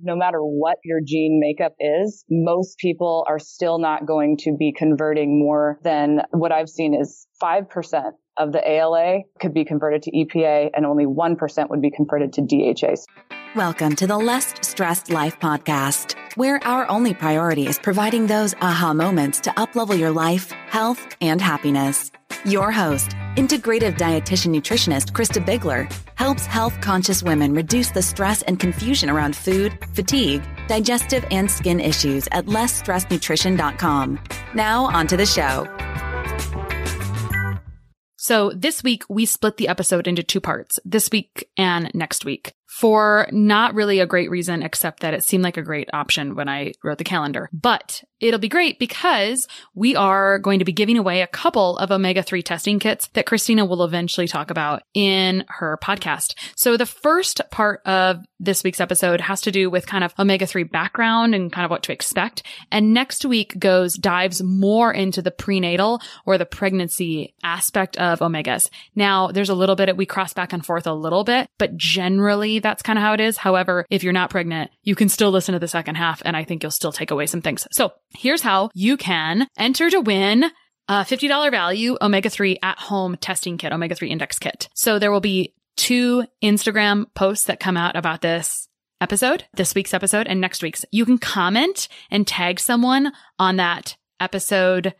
no matter what your gene makeup is, most people are still not going to be converting more than what I've seen is 5% of the ALA could be converted to EPA and only 1% would be converted to DHA. Welcome to the Less Stressed Life podcast, where our only priority is providing those aha moments to uplevel your life, health, and happiness. Your host, integrative dietitian nutritionist Krista Bigler, helps health conscious women reduce the stress and confusion around food, fatigue, digestive, and skin issues at lessstressednutrition.com. Now, on to the show. So this week we split the episode into two parts, this week and next week for not really a great reason, except that it seemed like a great option when I wrote the calendar. But it'll be great because we are going to be giving away a couple of omega-3 testing kits that Kristina will eventually talk about in her podcast. So the first part of this week's episode has to do with kind of omega-3 background and kind of what to expect. And next week goes dives more into the prenatal or the pregnancy aspect of omegas. Now there's a little bit, we cross back and forth a little bit, but generally that's kind of how it is. However, if you're not pregnant, you can still listen to the second half and I think you'll still take away some things. So here's how you can enter to win a $50 value omega 3 at home testing kit, omega 3 index kit. So there will be two Instagram posts that come out about this episode, this week's episode and next week's. You can comment and tag someone on that episode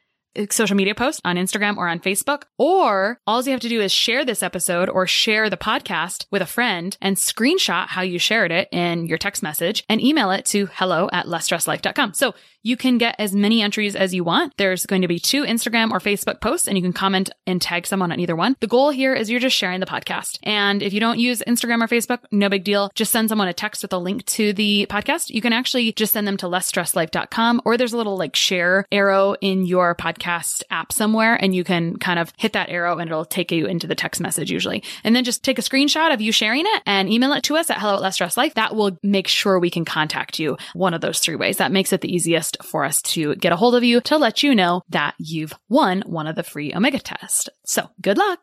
social media post on Instagram or on Facebook, or all you have to do is share this episode or share the podcast with a friend and screenshot how you shared it in your text message and email it to hello at lessstresslife.com. So you can get as many entries as you want. There's going to be two Instagram or Facebook posts and you can comment and tag someone on either one. The goal here is you're just sharing the podcast. And if you don't use Instagram or Facebook, no big deal. Just send someone a text with a link to the podcast. You can actually just send them to lessstresslife.com or there's a little like share arrow in your podcast app somewhere and you can kind of hit that arrow and it'll take you into the text message usually. And then just take a screenshot of you sharing it and email it to us at hello at less stress life. That will make sure we can contact you one of those three ways. That makes it the easiest for us to get a hold of you to let you know that you've won one of the free Omega tests. So good luck.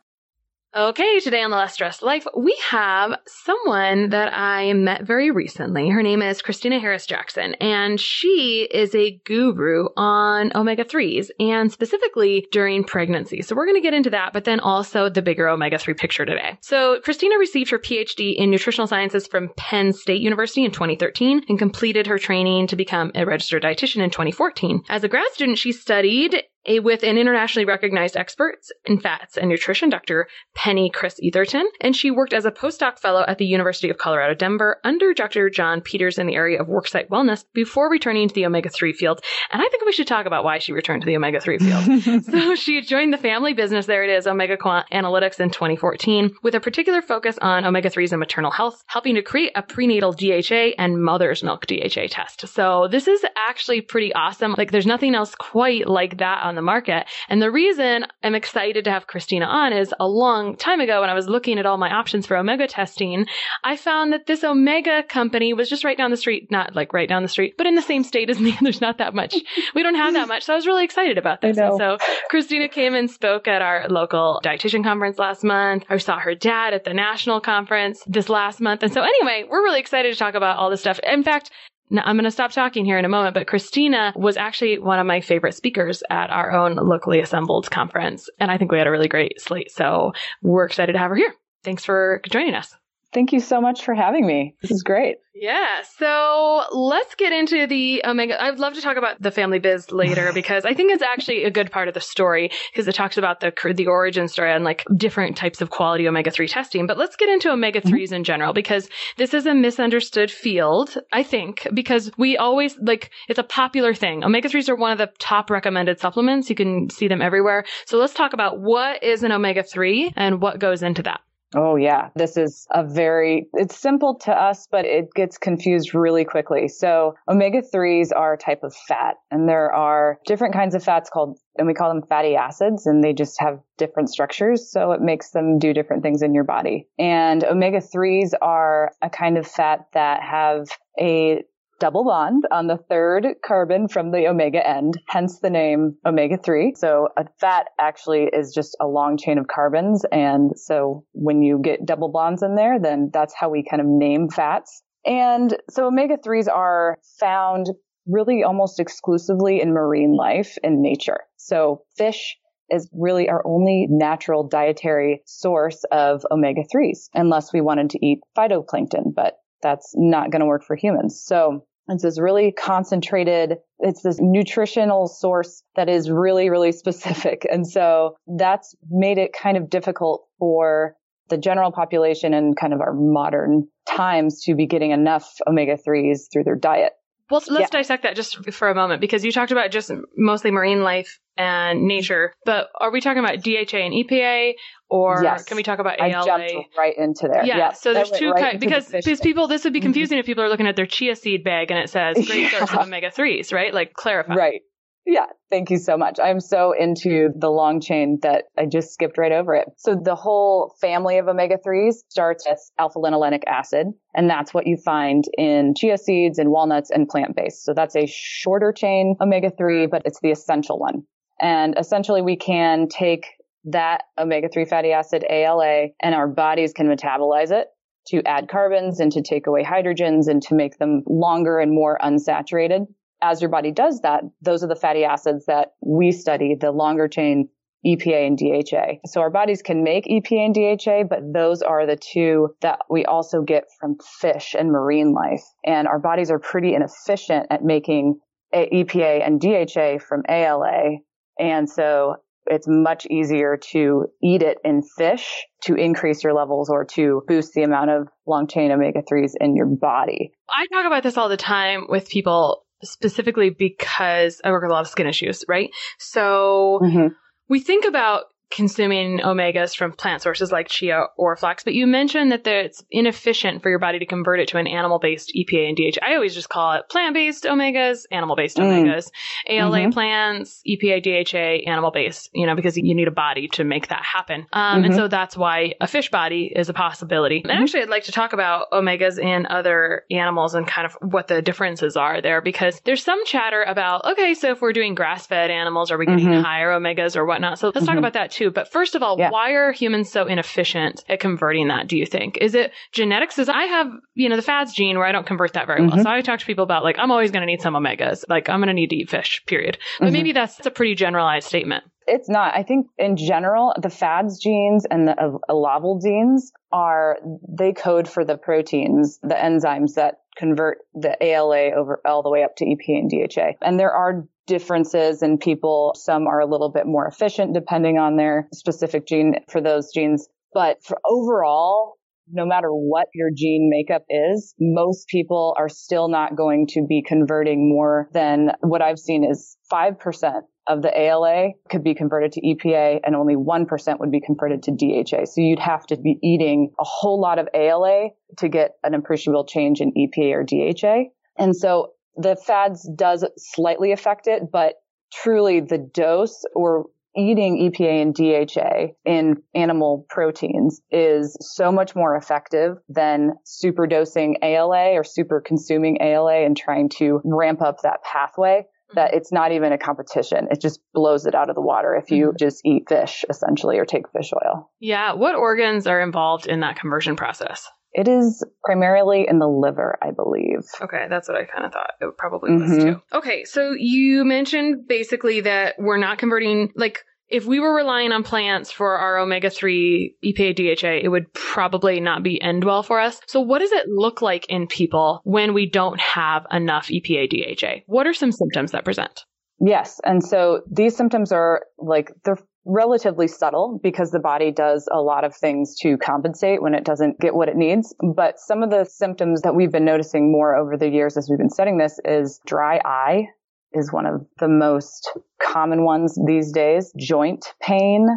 Okay, today on the Less Stressed Life, we have someone that I met very recently. Her name is Kristina Harris Jackson, and she is a guru on omega 3s and specifically during pregnancy. So we're going to get into that, but then also the bigger omega 3 picture today. So Kristina received her PhD in nutritional sciences from Penn State University in 2013 and completed her training to become a registered dietitian in 2014. As a grad student, she studied a, with an internationally recognized expert in fats and nutrition, Dr. Penny Kris-Etherton, and she worked as a postdoc fellow at the University of Colorado Denver under Dr. John Peters in the area of worksite wellness before returning to the omega-3 field. And I think we should talk about why she returned to the omega-3 field. so she joined the family business, there it is, Omega Quant Analytics in 2014, with a particular focus on omega-3s and maternal health, helping to create a prenatal DHA and mother's milk DHA test. So this is actually pretty awesome. Like there's nothing else quite like that on the market. And the reason I'm excited to have Kristina on is a long time ago when I was looking at all my options for Omega testing, I found that this Omega company was just right down the street, not like right down the street, but in the same state as me. There's not that much. We don't have that much. So I was really excited about this. so Kristina came and spoke at our local dietitian conference last month. I saw her dad at the national conference this last month. And so anyway, we're really excited to talk about all this stuff. In fact, Now, I'm going to stop talking here in a moment, but Kristina was actually one of my favorite speakers at our own locally assembled conference. And I think we had a really great slate. So we're excited to have her here. Thanks for joining us. Thank you so much for having me. This is great. Yeah. So let's get into the omega. I'd love to talk about the family biz later because I think it's actually a good part of the story because it talks about the the origin story and like different types of quality omega three testing. But let's get into omega 3s mm-hmm. in general because this is a misunderstood field. I think because we always like it's a popular thing. Omega threes are one of the top recommended supplements. You can see them everywhere. So let's talk about what is an omega three and what goes into that. Oh, yeah. This is a very, it's simple to us, but it gets confused really quickly. So omega 3s are a type of fat and there are different kinds of fats called, and we call them fatty acids and they just have different structures. So it makes them do different things in your body. And omega 3s are a kind of fat that have a double bond on the third carbon from the omega end, hence the name omega 3. So a fat actually is just a long chain of carbons. And so when you get double bonds in there, then that's how we kind of name fats. And so omega 3s are found really almost exclusively in marine life in nature. So fish is really our only natural dietary source of omega 3s, unless we wanted to eat phytoplankton, but that's not going to work for humans. So it's this really concentrated, it's this nutritional source that is really, really specific. And so that's made it kind of difficult for the general population and kind of our modern times to be getting enough omega 3s through their diet. Well, let's yeah. dissect that just for a moment because you talked about just mostly marine life and nature, but are we talking about DHA and EPA or yes. can we talk about ALA? I jumped right into there. Yeah. Yes, so there's two right kinds because because people this would be mm-hmm. confusing mm-hmm. if people are looking at their chia seed bag and it says great yeah. source of omega threes, right? Like clarify. Right. Yeah, thank you so much. I'm so into the long chain that I just skipped right over it. So the whole family of omega 3s starts with alpha linolenic acid, and that's what you find in chia seeds and walnuts and plant based. So that's a shorter chain omega 3, but it's the essential one. And essentially we can take that omega 3 fatty acid ALA and our bodies can metabolize it to add carbons and to take away hydrogens and to make them longer and more unsaturated. As your body does that, those are the fatty acids that we study, the longer chain EPA and DHA. So our bodies can make EPA and DHA, but those are the two that we also get from fish and marine life. And our bodies are pretty inefficient at making EPA and DHA from ALA. And so it's much easier to eat it in fish to increase your levels or to boost the amount of long chain omega 3s in your body. I talk about this all the time with people specifically because I work with a lot of skin issues, right? So mm-hmm. we think about consuming omegas from plant sources like chia or flax, but you mentioned that it's inefficient for your body to convert it to an animal based EPA and DHA. I always just call it plant based omegas, animal based mm. omegas, ALA mm-hmm. plants, EPA, DHA, animal based, you know, because you need a body to make that happen. Um, mm-hmm. And so that's why a fish body is a possibility. Mm-hmm. And actually, I'd like to talk about omegas in other animals and kind of what the differences are there because there's some chatter about, okay, so if we're doing grass fed animals, are we getting mm-hmm. higher omegas or whatnot? So let's talk mm-hmm. about that too too. But first of all, yeah. why are humans so inefficient at converting that? Do you think? Is it genetics? Because I have, you know, the FADS gene where I don't convert that very mm-hmm. well. So I talk to people about like, I'm always going to need some omegas. Like I'm going to need to eat fish, period. But mm-hmm. maybe that's a pretty generalized statement. It's not. I think in general, the FADS genes and the ELOVL genes are, they code for the proteins, the enzymes that convert the ALA over all the way up to EPA and DHA. And there are differences in people. Some are a little bit more efficient depending on their specific gene for those genes. But for overall, no matter what your gene makeup is, most people are still not going to be converting more than what I've seen is 5% of the ALA could be converted to EPA and only 1% would be converted to DHA. So you'd have to be eating a whole lot of ALA to get an appreciable change in EPA or DHA. And so the fads does slightly affect it, but truly the dose or eating EPA and DHA in animal proteins is so much more effective than super dosing ALA or super consuming ALA and trying to ramp up that pathway that mm-hmm. it's not even a competition. It just blows it out of the water if you mm-hmm. just eat fish essentially or take fish oil. Yeah. What organs are involved in that conversion process? It is primarily in the liver, I believe. Okay, that's what I kind of thought it probably was mm-hmm. too. Okay, so you mentioned basically that we're not converting, like, if we were relying on plants for our omega 3 EPA DHA, it would probably not be end well for us. So, what does it look like in people when we don't have enough EPA DHA? What are some symptoms that present? Yes. And so these symptoms are like they're relatively subtle because the body does a lot of things to compensate when it doesn't get what it needs. But some of the symptoms that we've been noticing more over the years as we've been studying this is dry eye is one of the most common ones these days. Joint pain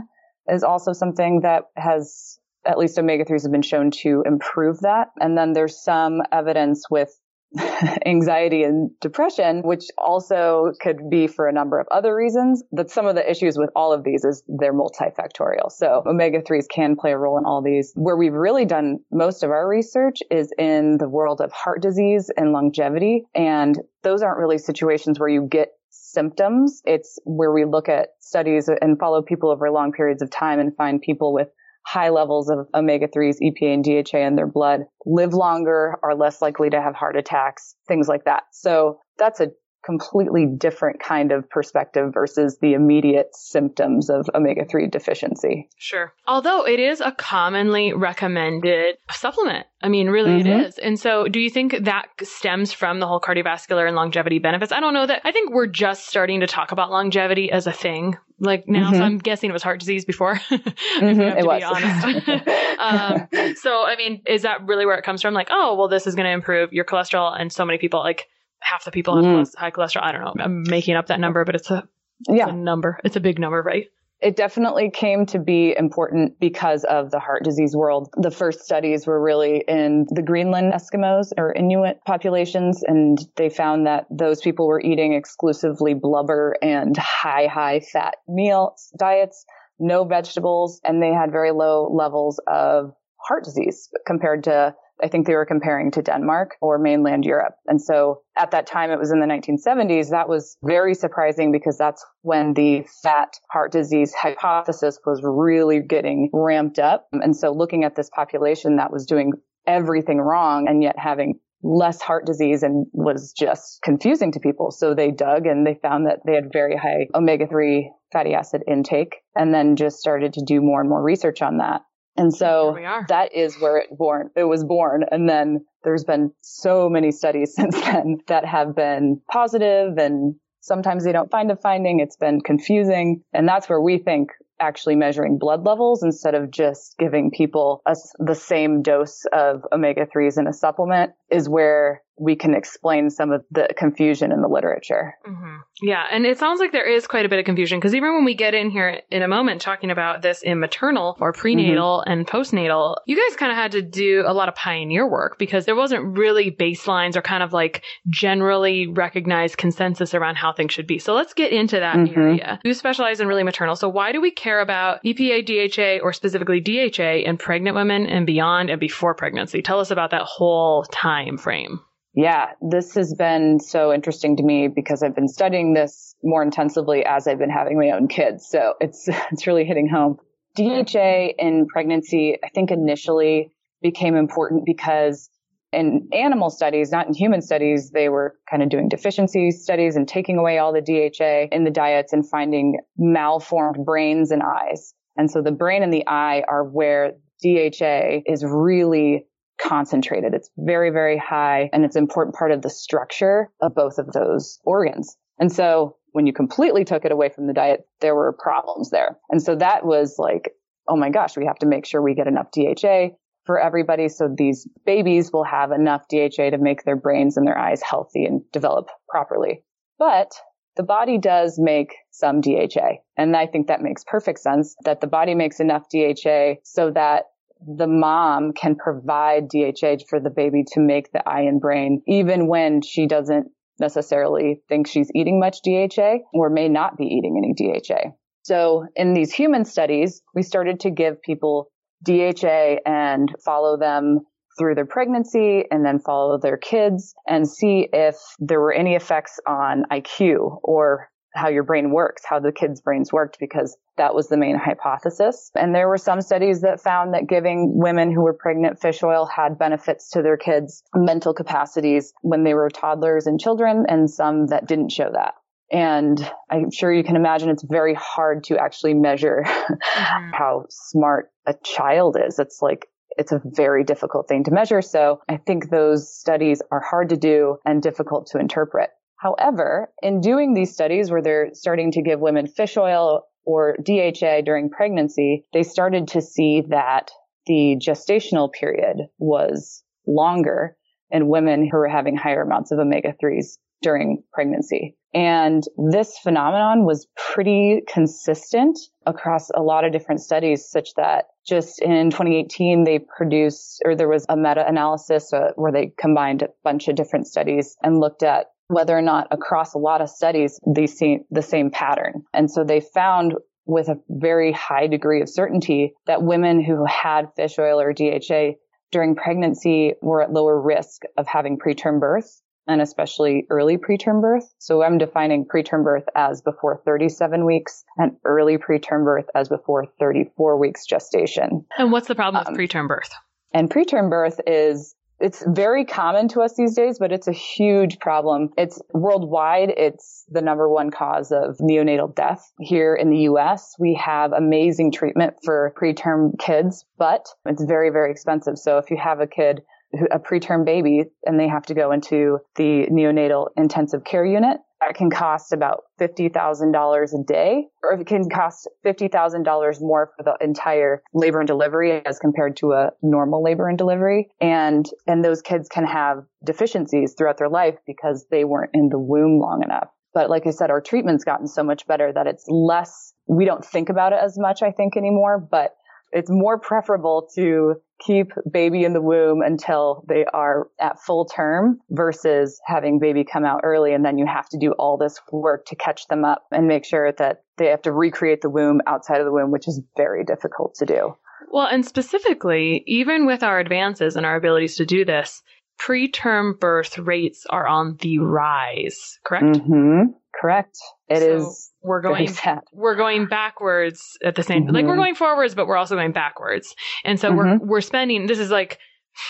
is also something that has at least omega 3s have been shown to improve that. And then there's some evidence with anxiety and depression, which also could be for a number of other reasons. But some of the issues with all of these is they're multifactorial. So omega 3s can play a role in all these. Where we've really done most of our research is in the world of heart disease and longevity. And those aren't really situations where you get symptoms. It's where we look at studies and follow people over long periods of time and find people with high levels of omega 3s, EPA and DHA in their blood live longer, are less likely to have heart attacks, things like that. So that's a completely different kind of perspective versus the immediate symptoms of omega 3 deficiency. Sure. Although it is a commonly recommended supplement. I mean, really mm-hmm. it is. And so do you think that stems from the whole cardiovascular and longevity benefits? I don't know that. I think we're just starting to talk about longevity as a thing like now. Mm-hmm. So I'm guessing it was heart disease before. mm-hmm, it was. um, so, I mean, is that really where it comes from? Like, oh, well, this is going to improve your cholesterol. And so many people like half the people have mm. high cholesterol. I don't know. I'm making up that number, but it's a, it's yeah. a number. It's a big number, right? It definitely came to be important because of the heart disease world. The first studies were really in the Greenland Eskimos or Inuit populations, and they found that those people were eating exclusively blubber and high, high fat meals, diets, no vegetables, and they had very low levels of heart disease compared to I think they were comparing to Denmark or mainland Europe. And so at that time, it was in the 1970s. That was very surprising because that's when the fat heart disease hypothesis was really getting ramped up. And so looking at this population that was doing everything wrong and yet having less heart disease and was just confusing to people. So they dug and they found that they had very high omega 3 fatty acid intake and then just started to do more and more research on that. And so that is where it born it was born. And then there's been so many studies since then that have been positive and sometimes they don't find a finding. It's been confusing. And that's where we think actually measuring blood levels instead of just giving people a, the same dose of omega 3s in a supplement is where we can explain some of the confusion in the literature. Mm-hmm. Yeah. And it sounds like there is quite a bit of confusion because even when we get in here in a moment talking about this in maternal or prenatal mm-hmm. and postnatal, you guys kind of had to do a lot of pioneer work because there wasn't really baselines or kind of like generally recognized consensus around how things should be. So let's get into that mm-hmm. area. You specialize in really maternal. So why do we care about EPA, DHA, or specifically DHA in pregnant women and beyond and before pregnancy? Tell us about that whole time frame. Yeah, this has been so interesting to me because I've been studying this more intensively as I've been having my own kids. So it's, it's really hitting home. DHA in pregnancy, I think initially became important because in animal studies, not in human studies, they were kind of doing deficiency studies and taking away all the DHA in the diets and finding malformed brains and eyes. And so the brain and the eye are where DHA is really concentrated. It's very, very high and it's an important part of the structure of both of those organs. And so when you completely took it away from the diet, there were problems there. And so that was like, oh my gosh, we have to make sure we get enough DHA for everybody so these babies will have enough DHA to make their brains and their eyes healthy and develop properly. But the body does make some DHA. And I think that makes perfect sense that the body makes enough DHA so that the mom can provide DHA for the baby to make the eye and brain, even when she doesn't necessarily think she's eating much DHA or may not be eating any DHA. So in these human studies, we started to give people DHA and follow them through their pregnancy and then follow their kids and see if there were any effects on IQ or how your brain works, how the kids' brains worked, because that was the main hypothesis. And there were some studies that found that giving women who were pregnant fish oil had benefits to their kids' mental capacities when they were toddlers and children, and some that didn't show that. And I'm sure you can imagine it's very hard to actually measure mm-hmm. how smart a child is. It's like it's a very difficult thing to measure. So I think those studies are hard to do and difficult to interpret. However, in doing these studies where they're starting to give women fish oil or DHA during pregnancy, they started to see that the gestational period was longer in women who were having higher amounts of omega 3s during pregnancy. And this phenomenon was pretty consistent across a lot of different studies, such that just in 2018, they produced, or there was a meta analysis uh, where they combined a bunch of different studies and looked at whether or not across a lot of studies they see the same pattern. And so they found with a very high degree of certainty that women who had fish oil or DHA during pregnancy were at lower risk of having preterm birth and especially early preterm birth. So I'm defining preterm birth as before 37 weeks and early preterm birth as before 34 weeks gestation. And what's the problem um, with preterm birth? And preterm birth is it's very common to us these days, but it's a huge problem. It's worldwide. It's the number one cause of neonatal death. Here in the US, we have amazing treatment for preterm kids, but it's very, very expensive. So if you have a kid a preterm baby and they have to go into the neonatal intensive care unit, that can cost about $50,000 a day, or it can cost $50,000 more for the entire labor and delivery as compared to a normal labor and delivery. And, and those kids can have deficiencies throughout their life because they weren't in the womb long enough. But like I said, our treatment's gotten so much better that it's less, we don't think about it as much, I think, anymore, but it's more preferable to keep baby in the womb until they are at full term versus having baby come out early and then you have to do all this work to catch them up and make sure that they have to recreate the womb outside of the womb, which is very difficult to do. Well, and specifically, even with our advances and our abilities to do this, preterm birth rates are on the rise, correct? Mm-hmm. Correct. It so is. We're going. We're going backwards at the same. Mm-hmm. Like we're going forwards, but we're also going backwards. And so mm-hmm. we're we're spending. This is like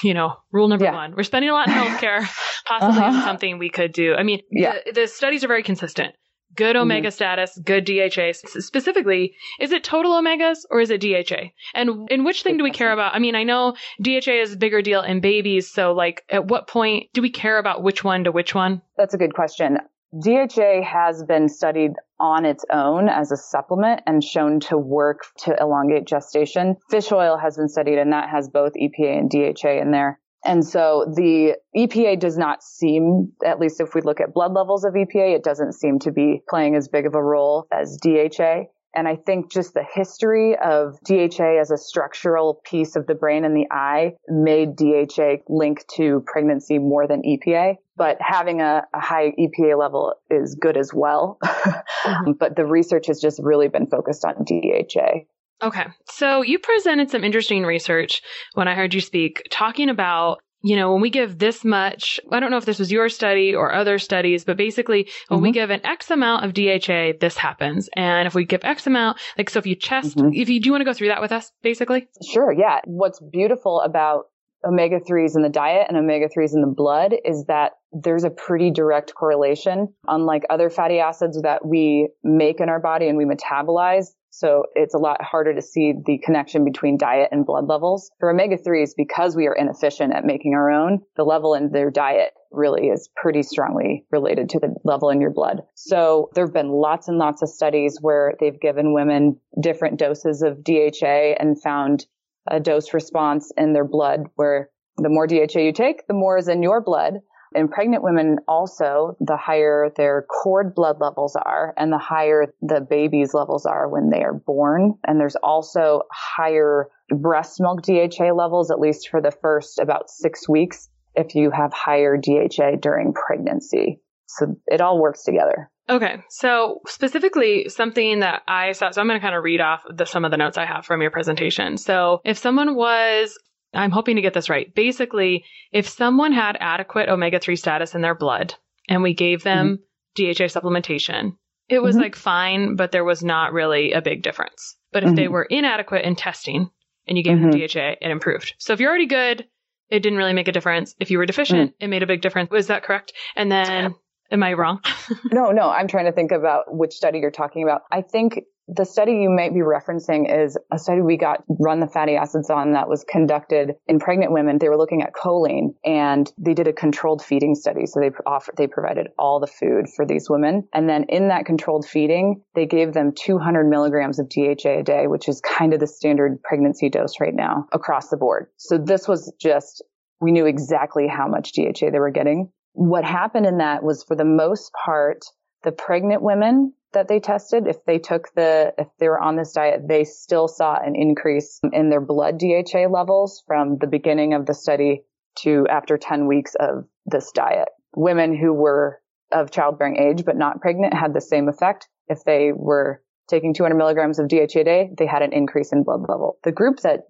you know, rule number yeah. one. We're spending a lot in healthcare, possibly uh-huh. something we could do. I mean, yeah. the, the studies are very consistent. Good mm-hmm. omega mm-hmm. status, good DHA. Specifically, is it total omegas or is it DHA? And in which thing do we care about? I mean, I know DHA is a bigger deal in babies. So like at what point do we care about which one to which one? That's a good question. DHA has been studied on its own as a supplement and shown to work to elongate gestation. Fish oil has been studied and that has both EPA and DHA in there. And so the EPA does not seem, at least if we look at blood levels of EPA, it doesn't seem to be playing as big of a role as DHA. And I think just the history of DHA as a structural piece of the brain and the eye made DHA link to pregnancy more than EPA. But having a, a high EPA level is good as well. mm-hmm. But the research has just really been focused on DHA. Okay. So you presented some interesting research when I heard you speak talking about you know, when we give this much, I don't know if this was your study or other studies, but basically when mm-hmm. we give an X amount of DHA, this happens. And if we give X amount, like, so if you chest, mm-hmm. if you, do you want to go through that with us, basically? Sure. Yeah. What's beautiful about omega 3s in the diet and omega 3s in the blood is that there's a pretty direct correlation. Unlike other fatty acids that we make in our body and we metabolize, so it's a lot harder to see the connection between diet and blood levels. For omega 3s, because we are inefficient at making our own, the level in their diet really is pretty strongly related to the level in your blood. So there have been lots and lots of studies where they've given women different doses of DHA and found a dose response in their blood where the more DHA you take, the more is in your blood in pregnant women also, the higher their cord blood levels are and the higher the baby's levels are when they are born. And there's also higher breast milk DHA levels, at least for the first about six weeks, if you have higher DHA during pregnancy. So it all works together. Okay. So specifically something that I saw, so I'm going to kind of read off the, some of the notes I have from your presentation. So if someone was I'm hoping to get this right. Basically, if someone had adequate omega 3 status in their blood and we gave them mm-hmm. DHA supplementation, it was Mhm. like fine, but there was not really a big difference. But if they Mhm. were inadequate in testing and you gave them Mhm. DHA, it improved. So if you're already good, it didn't really make a difference. If you were deficient, Mm. it made a big difference. Was that correct? And then, am I wrong? No, no, I'm trying to think about which study you're talking about. I think the study you might be referencing is a study we got run the fatty acids on that was conducted in pregnant women. They were looking at choline and they did a controlled feeding study. So they offered, they provided all the food for these women. And then in that controlled feeding, they gave them 200 milligrams of DHA a day, which is kind of the standard pregnancy dose right now across the board. So this was just, we knew exactly how much DHA they were getting. What happened in that was for the most part, the pregnant women that they tested, if they took the, if they were on this diet, they still saw an increase in their blood DHA levels from the beginning of the study to after 10 weeks of this diet. Women who were of childbearing age but not pregnant had the same effect. If they were taking 200 milligrams of DHA a day, they had an increase in blood level. The group that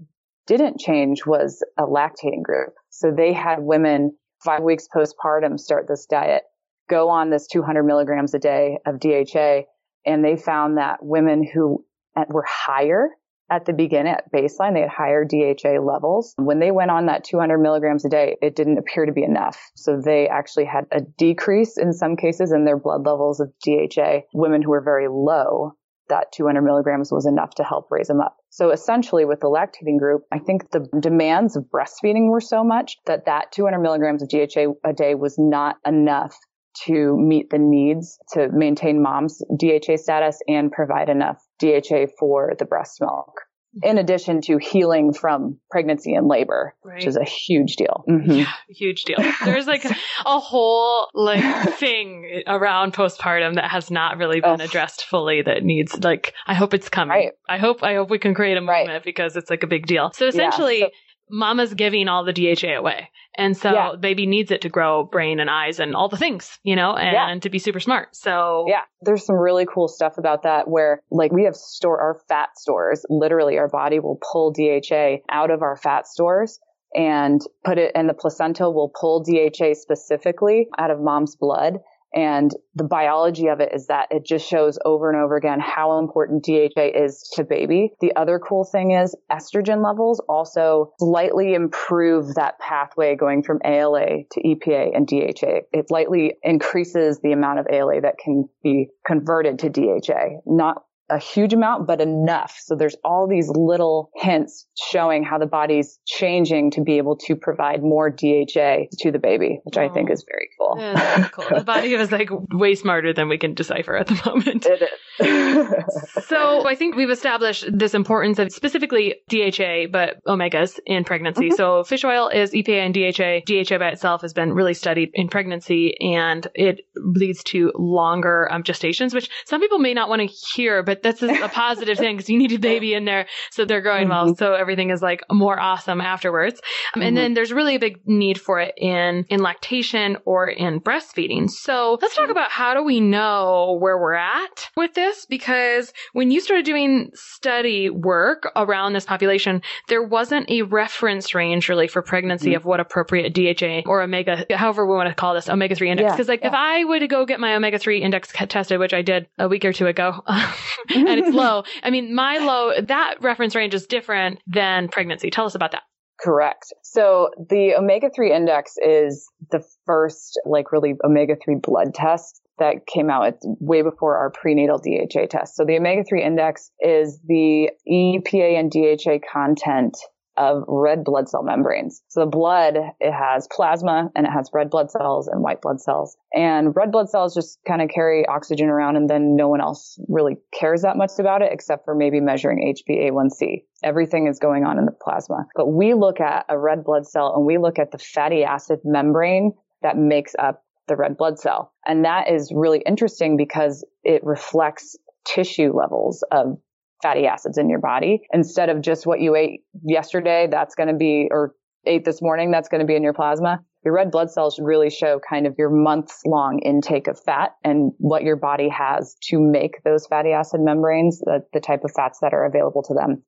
didn't change was a lactating group. So they had women five weeks postpartum start this diet, go on this 200 milligrams a day of DHA, and they found that women who were higher at the beginning, at baseline, they had higher DHA levels. When they went on that 200 milligrams a day, it didn't appear to be enough. So they actually had a decrease in some cases in their blood levels of DHA. Women who were very low, that 200 milligrams was enough to help raise them up. So essentially with the lactating group, I think the demands of breastfeeding were so much that that 200 milligrams of DHA a day was not enough to meet the needs to maintain mom's DHA status and provide enough DHA for the breast milk. In addition to healing from pregnancy and labor, Right. which is a huge deal. Mhm. Yeah, huge deal. There's like a whole like thing around postpartum that has not really been addressed fully that needs like I hope it's coming. Right. I hope I hope we can create a Right. because it's like a big deal. So essentially so- mama's giving all the DHA away. And so Yeah. baby needs it to grow brain and eyes and all the things, you know, and Yeah. to be super smart. So Yeah, there's some really cool stuff about that where like we have store our fat stores. Literally our body will pull DHA out of our fat stores and put it and the placenta will pull DHA specifically out of mom's blood. And the biology of it is that it just shows over and over again how important DHA is to baby. The other cool thing is estrogen levels also slightly improve that pathway going from ALA to EPA and DHA. It slightly increases the amount of ALA that can be converted to DHA. Not a huge amount, but enough. So there's all these little hints showing how the body's changing to be able to provide more DHA to the baby, which I think is very cool. Yeah, cool. The body is like way smarter than we can decipher at the moment. It is. So I think we've established this importance of specifically DHA, but omegas in pregnancy. Mm-hmm. So fish oil is EPA and DHA. DHA by itself has been really studied in pregnancy and it leads to longer um, gestations, which some people may not want to hear, but that's a, a positive thing because you need a baby in there so they're growing well. Mhm. So everything is like more awesome afterwards. Um, And then there's really a big need for it in, in lactation or in breastfeeding. So let's talk about how do we know where we're at with this? Because when you started doing study work around this population, there wasn't a reference range really for pregnancy Mhm. of what appropriate DHA or omega, however we want to call this, omega 3 index. Yeah, Because like if yeah. I would go get my omega 3 index tested, which I did a week or two ago, and it's low. I mean, my low, that reference range is different than pregnancy. Tell us about that. Correct. So the omega 3 index is the first, like, really omega 3 blood test that came out It's way before our prenatal DHA test. So the omega 3 index is the EPA and DHA content of red blood cell membranes. So the blood, it has plasma and it has red blood cells and white blood cells. And red blood cells just kind of carry oxygen around and then no one else really cares that much about it except for maybe measuring HbA1c. Everything is going on in the plasma. But we look at a red blood cell and we look at the fatty acid membrane that makes up the red blood cell. And that is really interesting because it reflects tissue levels of fatty acids in your body instead of just what you ate yesterday. That's going to be, or ate this morning. That's going to be in your plasma. Your red blood cells should really show kind of your months long intake of fat and what your body has to make those fatty acid membranes, the, the type of fats that are available to them.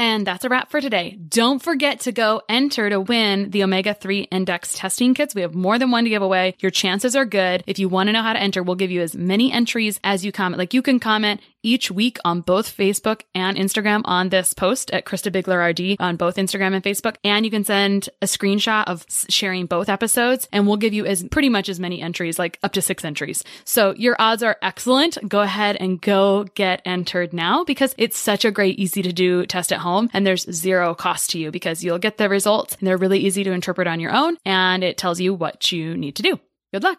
And that's a wrap for today. Don't forget to go enter to win the omega 3 index testing kits. We have more than one to give away. Your chances are good. If you want to know how to enter, we'll give you as many entries as you comment. Like you can comment each week on both Facebook and Instagram on this post at Krista Bigler RD on both Instagram and Facebook. And you can send a screenshot of sharing both episodes and we'll give you as pretty much as many entries, like up to six entries. So your odds are excellent. Go ahead and go get entered now because it's such a great, easy to do test at home and there's zero cost to you because you'll get the results and they're really easy to interpret on your own and it tells you what you need to do. Good luck.